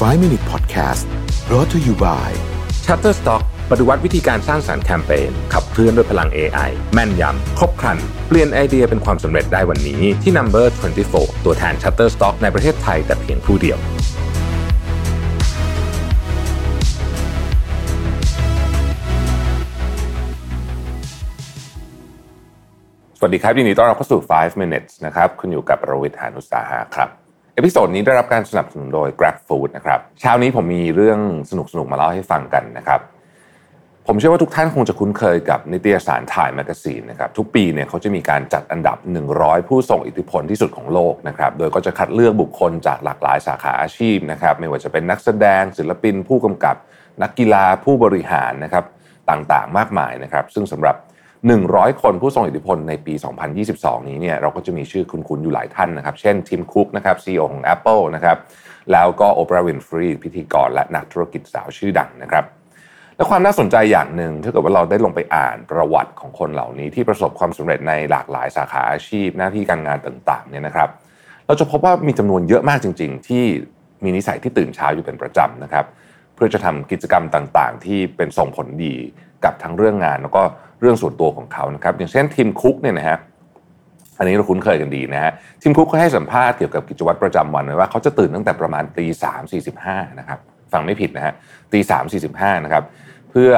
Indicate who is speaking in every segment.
Speaker 1: 5 Minute Podcast brought to you by
Speaker 2: Shutterstock ปฏิวัติวิธีการสร้างสารรค์แคมเปญขับเคลื่อนด้วยพลัง AI แม่นยำ ครบครัน เปลี่ยนไอเดียเป็นความสำเร็จได้วันนี้ที่ Number 24 ตัวแทน Shutterstock ในประเทศไทยแต่เพียงผู้เดียว สวัสดีครับยินดีต้อนรับเข้าสู่ 5 minutes นะครับ คุณอยู่กับประวิทยานุสาหะครับเepisode นี้ได้รับการสนับสนุนโดย Grab Food นะครับเช้านี้ผมมีเรื่องสนุกๆมาเล่าให้ฟังกันนะครับผมเชื่อว่าทุกท่านคงจะคุ้นเคยกับนิตยสาร Time Magazine นะครับทุกปีเนี่ยเขาจะมีการจัดอันดับ 100 ผู้ทรงอิทธิพลที่สุดของโลกนะครับโดยก็จะคัดเลือกบุคคลจากหลากหลายสาขาอาชีพนะครับไม่ว่าจะเป็นนักแสดง ศิลปิน ผู้กำกับ นักกีฬาผู้บริหารนะครับต่างๆ มากมายนะครับซึ่งสำหรับ 100 คนผู้ทรงอิทธิพลในปี 2022 นี้เนี่ยเราก็จะมีชื่อคุ้นๆอยู่หลายท่านนะครับ เช่นทิมคุกนะครับ CEO ของ Apple นะครับแล้วก็โอปราห์วินฟรีพิธีกรและนักธุรกิจสาวชื่อดังนะครับและความน่าสนใจอย่างหนึ่งถ้าเกิดว่าเราได้ลงไปอ่านประวัติของคนเหล่านี้ที่ประสบความสำเร็จในหลากหลายสาขาอาชีพหน้าที่การงานต่างๆเนี่ยนะครับ เราจะพบว่ามีจำนวนเยอะมากจริง ๆ ที่มีนิสัยที่ตื่นเช้าอยู่เป็นประจำนะครับ เพื่อจะทำกิจกรรมต่างๆ ที่เป็นส่งผลดีกับทั้งเรื่องงานแล้วก็ เรื่องส่วนตัวของเขานะครับอย่างเช่นทีมคุกเนี่ยนะฮะอันนี้เราคุ้นเคยกันดีนะฮะทีมคุกเขาให้สัมภาษณ์เกี่ยวกับกิจวัตรประจำวันไว้ว่าเขาจะตื่นตั้งแต่ประมาณตีสามสี่สิบห้านะครับฟังไม่ผิดนะฮะตีสามสี่สิบห้านะครับเพื่อ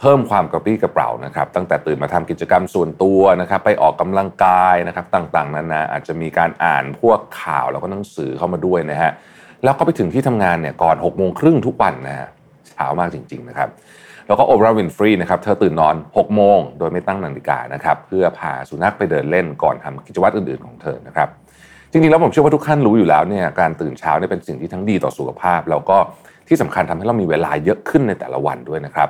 Speaker 2: เพิ่มความกระปรี้กระเปร่านะครับตั้งแต่ตื่นมาทำกิจกรรมส่วนตัวนะครับไปออกกำลังกายนะครับต่างๆนานาอาจจะมีการอ่านพวกข่าวแล้วก็หนังสือเข้ามาด้วยนะฮะแล้วก็ไปถึงที่ทำงานเนี่ยก่อน6กโมงครึ่งทุกวันนะฮะเช้ามากจริง ๆ นะครับ แล้วก็โอปราห์วินฟรีนะครับเธอตื่นนอน 6 โมง โดยไม่ตั้งนาฬิกานะครับเพื่อพาสุนัขไปเดินเล่นก่อนทำกิจวัตรอื่นๆของเธอนะครับจริงๆแล้วผมเชื่อว่าทุกท่านรู้อยู่แล้วเนี่ยการตื่นเช้าเนี่ยเป็นสิ่งที่ทั้งดีต่อสุขภาพ แล้วก็ที่สำคัญทำให้เรามีเวลาเยอะขึ้นในแต่ละวันด้วยนะครับ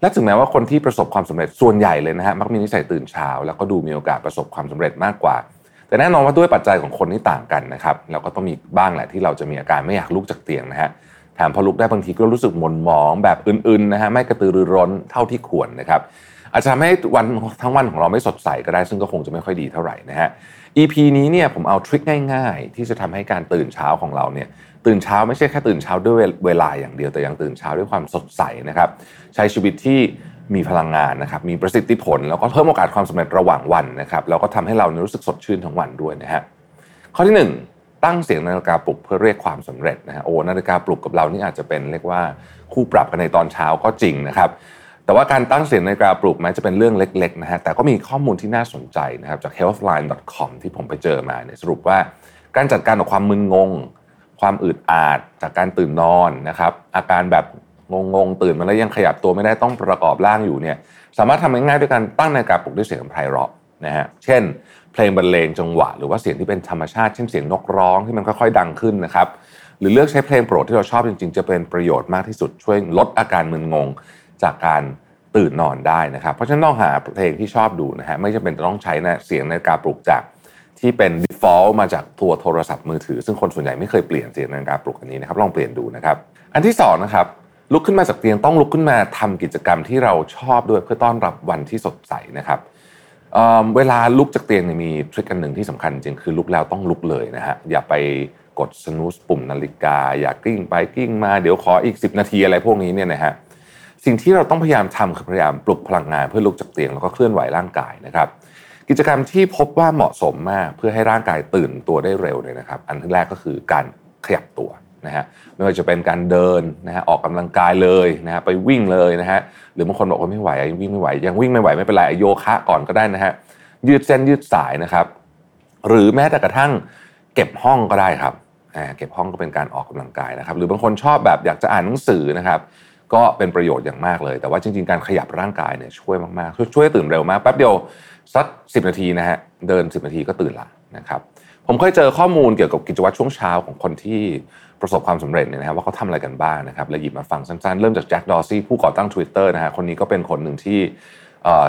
Speaker 2: และถึงแม้ว่าคนที่ประสบความสำเร็จส่วนใหญ่เลยนะฮะมักมีนิสัยตื่นเช้า แล้วก็ดูมีโอกาสประสบความสำเร็จมากกว่า แต่แน่นอนว่าด้วยปัจจัยของคนที่ต่างกันนะครับเราก็ต้องมีบ้างแหละที่เราจะมีอาการไม่อยากลุกจากเตียงนะฮะ แถมพอลุกได้บางทีก็รู้สึกหม่นหมองแบบอื่นๆนะฮะไม่กระตือรือร้นเท่าที่ควรนะครับอาจจะทำให้วันทั้งวันของเราไม่สดใสก็ได้ ซึ่งก็คงจะไม่ค่อยดีเท่าไหร่นะฮะ EP นี้เนี่ยผมเอาทริคง่ายๆ ที่จะทำให้การตื่นเช้าของเราเนี่ยตื่นเช้าไม่ใช่แค่ตื่นเช้าด้วยเวลาอย่างเดียวแต่ยังตื่นเช้าด้วยความสดใสนะครับใช้ชีวิตที่มีพลังงานนะครับมีประสิทธิผล แล้วก็เพิ่มโอกาสความสำเร็จระหว่างวันนะครับแล้วก็ทำให้เรารู้สึกสดชื่นทั้งวันด้วยนะฮะข้อที่หนึ่ง ตั้งเสียงนาฬิกาปลุกเพื่อเรียกความสำเร็จนะฮะโอ้นาฬิกาปลุกกับเรานี่อาจจะเป็นเรียกว่าคู่ปรับกันในตอนเช้าก็จริงนะครับแต่ว่าการตั้งเสียงนาฬิกาปลุกแม้จะเป็นเรื่องเล็กๆนะฮะแต่ก็มีข้อมูลที่น่าสนใจนะครับจาก healthline.com ที่ผมไปเจอมาเนี่ยสรุปว่าการจัดการกับความมึนงง ความอึดอัดจากการตื่นนอนนะครับอาการแบบงงๆตื่นมาแล้วยังขยับตัวไม่ได้ต้องประกอบร่างอยู่เนี่ยสามารถทำง่ายๆด้วยการตั้งนาฬิกาปลุกด้วยเสียงไพเราะนะฮะเช่น เพลงบรรเลงจังหวะ หรือว่าเสียงที่เป็นธรรมชาติเช่นเสียงนกร้องที่มันค่อยๆดังขึ้นนะครับหรือเลือกใช้เพลงโปรดที่เราชอบจริงๆ จะเป็นประโยชน์มากที่สุดช่วยลดอาการมึนงงจากการตื่นนอนได้นะครับเพราะฉะนั้นต้องหาเพลงที่ชอบดูนะฮะไม่จำเป็นต้องใช้นะเสียงนาฬิกาปลุกจากที่เป็น default มาจากตัวโทรศัพท์มือถือ ซึ่งคนส่วนใหญ่ไม่เคยเปลี่ยนเสียงนาฬิกาปลุกอันนี้นะครับลองเปลี่ยนดูนะครับอันที่สองนะครับลุกขึ้นมาจากเตียงต้องลุกขึ้นมาทำกิจกรรมที่เราชอบด้วยเพื่อต้อนรับวันที่สดใสนะครับ เวลาลุกจากเตียงเนี่ยมีทริคกันหนึ่งที่สำคัญจริงคือลุกแล้วต้องลุกเลยนะฮะอย่าไปกดสนุสปุ่มนาฬิกา อย่ากลิ้งไปกลิ้งมาเดี๋ยวขออีก 10 นาทีอะไรพวกนี้เนี่ยนะฮะสิ่งที่เราต้องพยายามทำคือพยายามปลุกพลังงานเพื่อลุกจากเตียงแล้วก็เคลื่อนไหวร่างกายนะครับ กิจกรรมที่พบว่าเหมาะสมมากเพื่อให้ร่างกายตื่นตัวได้เร็วเลยนะครับ อันที่แรกก็คือการขยับตัว นะฮะไม่ว่าจะเป็นการเดินนะฮะออกกำลังกายเลยนะฮะไปวิ่งเลยนะฮะหรือบางคนบอกว่าไม่ไหวยังวิ่งไม่ไหวยังวิ่งไม่ไหวไม่เป็นไรโยคะก่อนก็ได้นะฮะยืดเส้นยืดสายนะครับ หรือแม้แต่กระทั่งเก็บห้องก็ได้ครับเก็บห้องก็เป็นการออกกำลังกายนะครับ หรือบางคนชอบแบบอยากจะอ่านหนังสือนะครับ ก็เป็นประโยชน์อย่างมากเลย แต่ว่าจริง ๆ การขยับร่างกายเนี่ยช่วยมากๆช่วยตื่นเร็วมากแป๊บเดียวสักสินาทีนะฮะเดิน 10 นาทีก็ตื่นละนะครับผมเคยเจอข้อมูลเกี่ยวกับกิจวัตรช่วงเช้าของคนที่ ประสบความสำเร็จเนี่ยนะครับว่าเขาทำอะไรกันบ้างนะครับเลยหยิบมาฟังสั้นๆ เริ่มจาก Jack Dorsey ผู้ก่อตั้ง Twitter นะฮะคนนี้ก็เป็นคนหนึ่งที่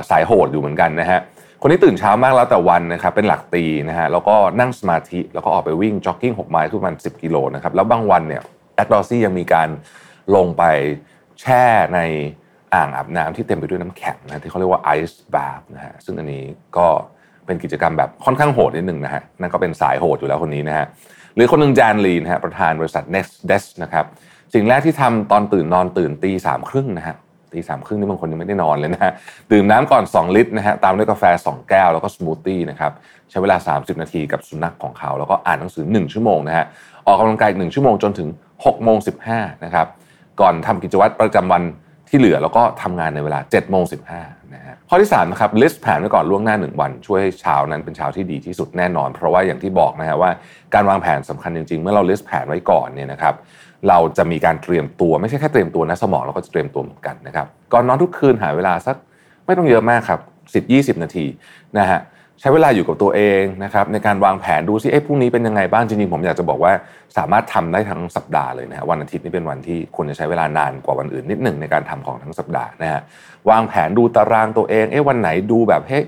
Speaker 2: สายโหดอยู่เหมือนกันนะฮะคนนี้ตื่นเช้ามากแล้วแต่วันนะครับเป็นหลักตีนะฮะแล้วก็นั่งสมาธิแล้วก็ออกไปวิ่งจ็อกกิ้ง6ไมล์ทุกวัน10 กิโลนะครับแล้วบางวันเนี่ย Jack Dorsey ยังมีการลงไปแช่ในอ่างอาบน้ำที่เต็มไปด้วยน้ำแข็งนะที่เขาเรียกว่าไอซ์บาร์นะฮะซึ่งอันนี้ก็เป็นกิจกรรมแบบค่อนข้างโหดนิดหนึ่งนะฮะนั่นก็เป็นสายโหดอยู่แล้วคนนี้นะฮะ หรือคนหนึ่ง Dan Lee นะฮะประธานบริษัท Next Desk นะครับสิ่งแรกที่ทำตอนตื่นนอนตื่นตีสามครึ่งนะฮะตีสามครึ่งนี่บางคนยังไม่ได้นอนเลยนะฮะดื่มน้ำก่อน 2 ลิตรนะฮะตามด้วยกาแฟ 2 แก้วแล้วก็สมูทตี้นะครับใช้เวลา 30 นาทีกับสุนัขของเขา แล้วก็อ่านหนังสือ 1 ชั่วโมงนะฮะออกกำลังกายอีก1ชั่วโมงจนถึง6โมง15นะครับก่อนทำกิจวัตรประจำวันที่เหลือแล้วก็ทำงานในเวลา7โมง15 นะฮะข้อที่3นะครับ list แผนไว้ก่อนล่วงหน้า 1 วัน ช่วยให้เช้านั้นเป็นเช้าที่ดีที่สุดแน่นอน เพราะว่าอย่างที่บอกนะฮะว่าการวางแผนสำคัญจริงๆ เมื่อเรา list แผนไว้ก่อนเนี่ยนะครับเราจะมีการเตรียมตัวไม่ใช่แค่เตรียมตัวนะสมองเราก็จะเตรียมตัวเหมือนกันนะครับก่อนนอนทุกคืนหาเวลาสักไม่ต้องเยอะมากครับ10 20 นาทีนะฮะ ใช้เวลาอยู่กับตัวเองนะครับในการวางแผนดูซิเอ๊ะพรุ่งนี้เป็นยังไงบ้างจริงๆผมอยากจะบอกว่าสามารถทำได้ทั้งสัปดาห์เลยนะฮะวันอาทิตย์นี่เป็นวันที่ควรจะใช้เวลานานกว่าวันอื่นนิดหนึ่งในการทำของทั้งสัปดาห์นะฮะวางแผนดูตารางตัวเองเอ๊ะวันไหนดูแบบเฮ้ย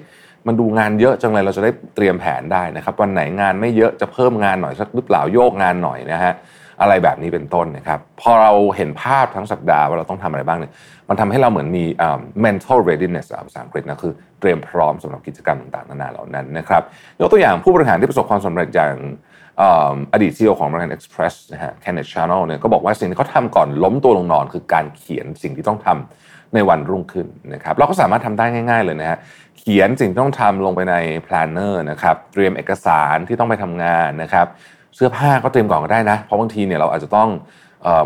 Speaker 2: มันดูงานเยอะจังเลยเราจะได้เตรียมแผนได้นะครับวันไหนงานไม่เยอะจะเพิ่มงานหน่อยสักหรือเปล่าโยกงานหน่อยนะฮะอะไรแบบนี้เป็นต้นนะครับพอเราเห็นภาพทั้งสัปดาห์ว่าเราต้องทำอะไรบ้างเนี่ย มันทำให้เราเหมือนมี mental readiness ภาษาอังกฤษนะคือเตรียมพร้อมสำหรับกิจกรรมต่างๆนานาเหล่านั้นนะครับยกตัวอย่างผู้บริหารที่ประสบความสำเร็จอย่างอดีตซีอของบริษัท Express นะฮะ Kenneth Channel เนี่ยก็บอกว่าสิ่งที่เขาทำก่อนล้มตัวลงนอน คือการเขียนสิ่งที่ต้องทำในวันรุ่งขึ้นนะครับเราก็สามารถทำได้ง่าย ๆเลยนะฮะเขียนสิ่งที่ต้องทำลงไปใน planner นะครับเตรียมเอกสารที่ต้องไปทำงานนะครับเสื้อผ้าก็เตรียมก่อนก็ได้นะ เพราะบางทีเนี่ยเราอาจจะต้อง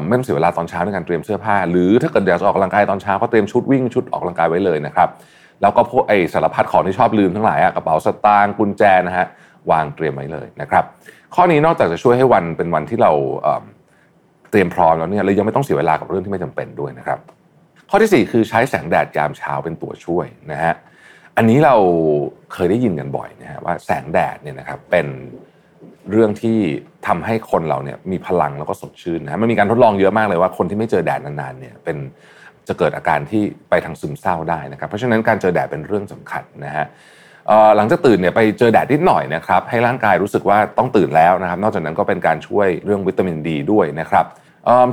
Speaker 2: ไม่ต้องเสียเวลาตอนเช้าในการเตรียมเสื้อผ้า หรือถ้าเกิดอยากจะออกกำลังกายตอนเช้าก็เตรียมชุดวิ่งชุดออกกำลังกายไว้เลยนะครับแล้วก็พวกไอสารพัดของที่ชอบลืมทั้งหลายอะกระเป๋าสตางค์กุญแจนะฮะวางเตรียมไว้เลยนะครับ ข้อนี้นอกจากจะช่วยให้วันเป็นวันที่เราเตรียมพร้อมแล้วเนี่ยเรายังไม่ต้องเสียเวลากับเรื่องที่ไม่จำเป็นด้วยนะครับ ข้อที่ 4 คือใช้แสงแดดยามเช้าเป็นตัวช่วยนะฮะอันนี้เราเคยได้ยินกันบ่อยนะฮะว่าแสงแดดเนี่ยนะครับเป็น เรื่องที่ทำให้คนเราเนี่ยมีพลังแล้วก็สดชื่นนะมันมีการทดลองเยอะมากเลยว่าคนที่ไม่เจอแดดนานๆเนี่ยเป็นจะเกิดอาการที่ไปทางซึมเศร้าได้นะครับเพราะฉะนั้นการเจอแดดเป็นเรื่องสำคัญนะฮะหลังจากตื่นเนี่ยไปเจอแดดนิดหน่อยนะครับให้ร่างกายรู้สึกว่าต้องตื่นแล้วนะครับ นอกจากนั้นก็เป็นการช่วยเรื่องวิตามินดีด้วยนะครับ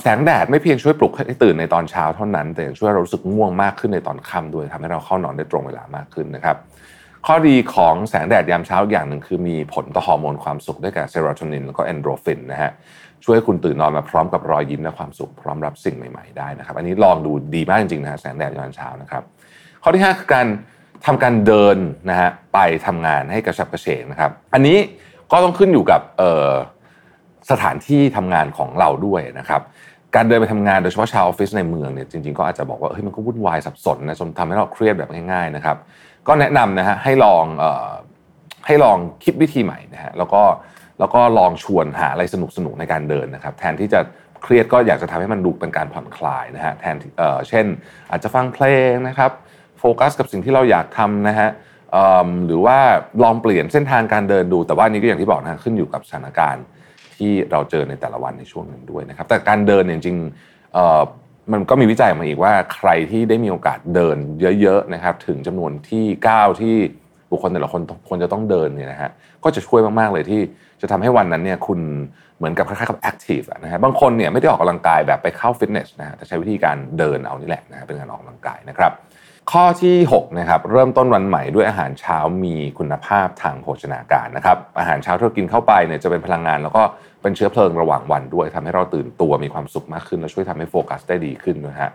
Speaker 2: แสงแดดไม่เพียงช่วยปลุกให้ตื่นในตอนเช้าเท่านั้น แต่ยังช่วยเรารู้สึกง่วงมากขึ้นในตอนค่ำด้วยทำให้เราเข้านอนได้ตรงเวลามากขึ้นนะครับ ข้อดีของแสงแดดยามเช้าอย่างหนึ่งคือมีผลต่อฮอร์โมนความสุขด้วยกับเซโรโทนินแล้วก็เอนโดรฟินนะฮะช่วยให้คุณตื่นนอนมาพร้อมกับรอยยิ้มและความสุขพร้อมรับสิ่งใหม่ๆได้นะครับ อันนี้ลองดูดีมากจริงๆนะแสงแดดยามเช้านะครับ ข้อที่5คือการทำการเดินนะฮะไปทำงานให้กระฉับกระเฉงนะครับ อันนี้ก็ต้องขึ้นอยู่กับสถานที่ทำงานของเราด้วยนะครับ การเดินไปทำงานโดยเฉพาะชาวออฟฟิศในเมืองเนี่ยจริงๆก็อาจจะบอกว่าเฮ้ยมันก็วุ่นวายสับสนนะจนทำให้เราเครียดแบบง่ายๆนะครับก็แนะนำนะฮะให้ลองออให้ลองคิดวิธีใหม่นะฮะแล้วก็แล้วก็ลองชวนหาอะไรสนุกสนุกในการเดินนะครับ แทนที่จะเครียดก็อยากจะทำให้มันดูเป็นการผ่อนคลายนะฮะแทนเเช่น อาจจะฟังเพลงนะครับโฟกัสกับสิ่งที่เราอยากทำนะฮะหรือว่าลองเปลี่ยนเส้นทางการเดินดูแต่ว่านี้ก็อย่างที่บอกนะขึ้นอยู่กับสถานการณ์ ที่เราเจอในแต่ละวันในช่วงนั้นด้วยนะครับ แต่การเดินจริงมันก็มีวิจัยมาอีกว่าใครที่ได้มีโอกาสเดินเยอะๆนะครับ ถึงจำนวนที่ก้าวที่บุคคลแต่ละคนควรจะต้องเดินเนี่ยนะฮะก็จะช่วยมากๆเลยที่จะทำให้วันนั้นเนี่ยคุณเหมือนกับคล้ายๆกับแอคทีฟนะฮะบางคนเนี่ยไม่ได้ออกกำลังกายแบบไปเข้าฟิตเนสนะฮะแต่ใช้วิธีการเดินเอานี่แหละนะเป็นการออกกำลังกายนะครับ ข้อที่ 6 นะครับ เริ่มต้นวันใหม่ด้วยอาหารเช้ามีคุณภาพทางโภชนาการนะครับ อาหารเช้าที่เรากินเข้าไปเนี่ยจะเป็นพลังงาน แล้วก็เป็นเชื้อเพลิงระหว่างวันด้วยทำให้เราตื่นตัวมีความสุขมากขึ้น และช่วยทำให้โฟกัสได้ดีขึ้นนะฮะ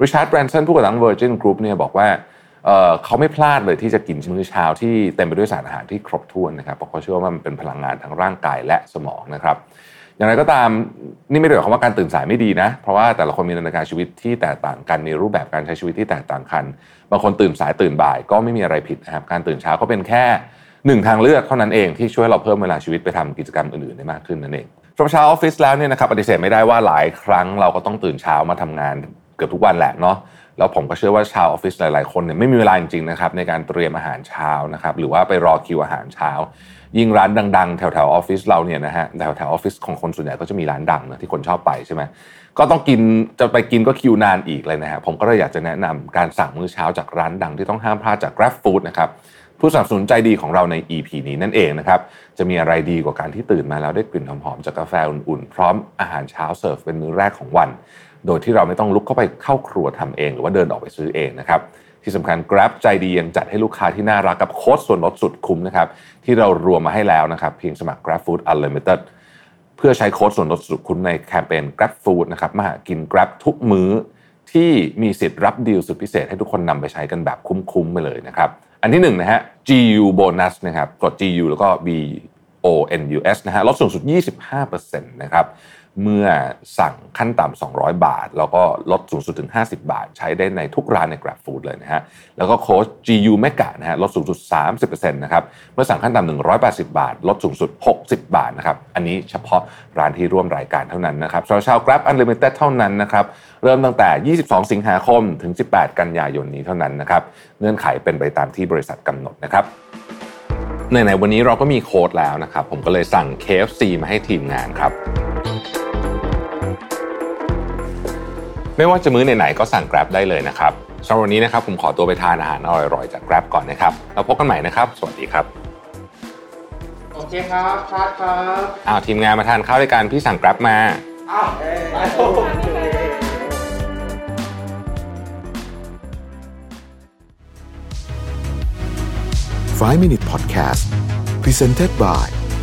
Speaker 2: ริชาร์ดแบรนสันผู้ก่อตั้ง Virgin Group เนี่ยบอกว่าเขาไม่พลาดเลยที่จะกินมื้อเช้าที่เต็มไปด้วยสารอาหารที่ครบถ้วนนะครับเพราะเขาเชื่อว่ามันเป็นพลังงานทั้งร่างกายและสมองนะครับ อย่างไรก็ตามนี่ไม่ได้หมายความว่าการตื่นสายไม่ดีนะ เพราะว่าแต่ละคนมีนาฬิกาชีวิตที่แตกต่างกันมีรูปแบบการใช้ชีวิตที่แตกต่างกันบางคนตื่นสายตื่นบ่ายก็ไม่มีอะไรผิดนะครับการตื่นเช้าก็เป็นแค่หนึ่งทางเลือกเท่านั้นเองที่ช่วยเราเพิ่มเวลาชีวิตไปทำกิจกรรมอื่นๆได้มากขึ้นนั่นเองสำหรับชาวออฟฟิศแล้วเนี่ยนะครับปฏิเสธไม่ได้ว่าหลายครั้งเราก็ต้องตื่นเช้ามาทำงาน เกือบทุกวันแหละเนาะแล้วผมก็เชื่อว่าชาวออฟฟิศหลาย ๆ คนเนี่ยไม่มีเวลาจริง ๆ นะครับ ในการเตรียมอาหารเช้านะครับหรือว่าไปรอคิวอาหารเช้า ยิ่งร้านดัง ๆ แถวๆออฟฟิศเราเนี่ยนะฮะแถวๆออฟฟิศของคนส่วนใหญ่ก็จะมีร้านดังนะที่คนชอบไปใช่ไหมก็ต้องกินจะไปกินก็คิวนานอีกเลยนะฮะผมก็เลยอยากจะแนะนำการสั่งมื้อเช้าจากร้านดังที่ต้องห้ามพลาดจาก Grab Food นะครับผู้สนับสนุนใจดีของเราใน EP นี้นั่นเองนะครับ จะมีอะไรดีกว่าการที่ตื่นมาแล้วได้กลิ่นหอมๆจากกาแฟอุ่นๆ พร้อมอาหารเช้าเสิร์ฟเป็นมื้อแรกของวัน โดยที่เราไม่ต้องลุกเข้าไปเข้าครัวทำเอง หรือว่าเดินออกไปซื้อเองนะครับที่สำคัญ Grab ใจดียังจัดให้ลูกค้าที่น่ารักกับโค้ดส่วนลดสุดคุ้มนะครับที่เรารวมมาให้แล้วนะครับเพียงสมัคร Grab Food Unlimited เพื่อใช้โค้ดส่วนลดสุดคุ้มในแคมเปญ Grab Food นะครับมาหากิน Grab ทุกมื้อที่มีสิทธิ์รับดีลสุดพิเศษให้ทุกคนนำไปใช้กันแบบคุ้มๆไปเลยนะครับอันที่หนึ่งนะฮะ GU Bonus นะครับกด GU แล้วก็ B O N U S นะฮะลดสูงสุด 25%นะครับ เมื่อสั่งขั้นต่ำ200 บาท แล้วก็ลดสูงสุดถึง 50 บาท ใช้ได้ในทุกร้านใน Grab Food เลยนะฮะ แล้วก็โค้ด GU Mega นะฮะลดสูงสุด 30%นะครับเมื่อสั่งขั้นต่ำ180 บาท ลดสูงสุด 60 บาทนะครับอันนี้เฉพาะร้านที่ร่วมรายการเท่านั้นนะครับสำหรับชาว Grab Unlimited เท่านั้นนะครับเริ่มตั้งแต่ 22 สิงหาคมถึง 18 กันยายนนี้เท่านั้นนะครับเงื่อนไขเป็นไปตามที่บริษัทกำหนดนะครับในในวันนี้เราก็มีโค้ดแล้วนะครับผมก็เลยสั่ง KFC มาให้ทีมงานครับ ไม่ว่าจะมื้อไหนๆก็สั่ง Grab ได้เลยนะครับสำหรับวันนี้นะครับผมขอตัวไปทานอาหารอร่อยๆจาก Grab ก่อนนะครับแล้วพบกันใหม่นะครับ สวัสดีครับ
Speaker 3: โอเคครับคัดครับ
Speaker 2: อ้าวทีมงานมาทานข้าวด้วยกันพี่สั่ง Grab มา
Speaker 3: อ้าวไปโอเค
Speaker 1: 5 Minute Podcast Presented by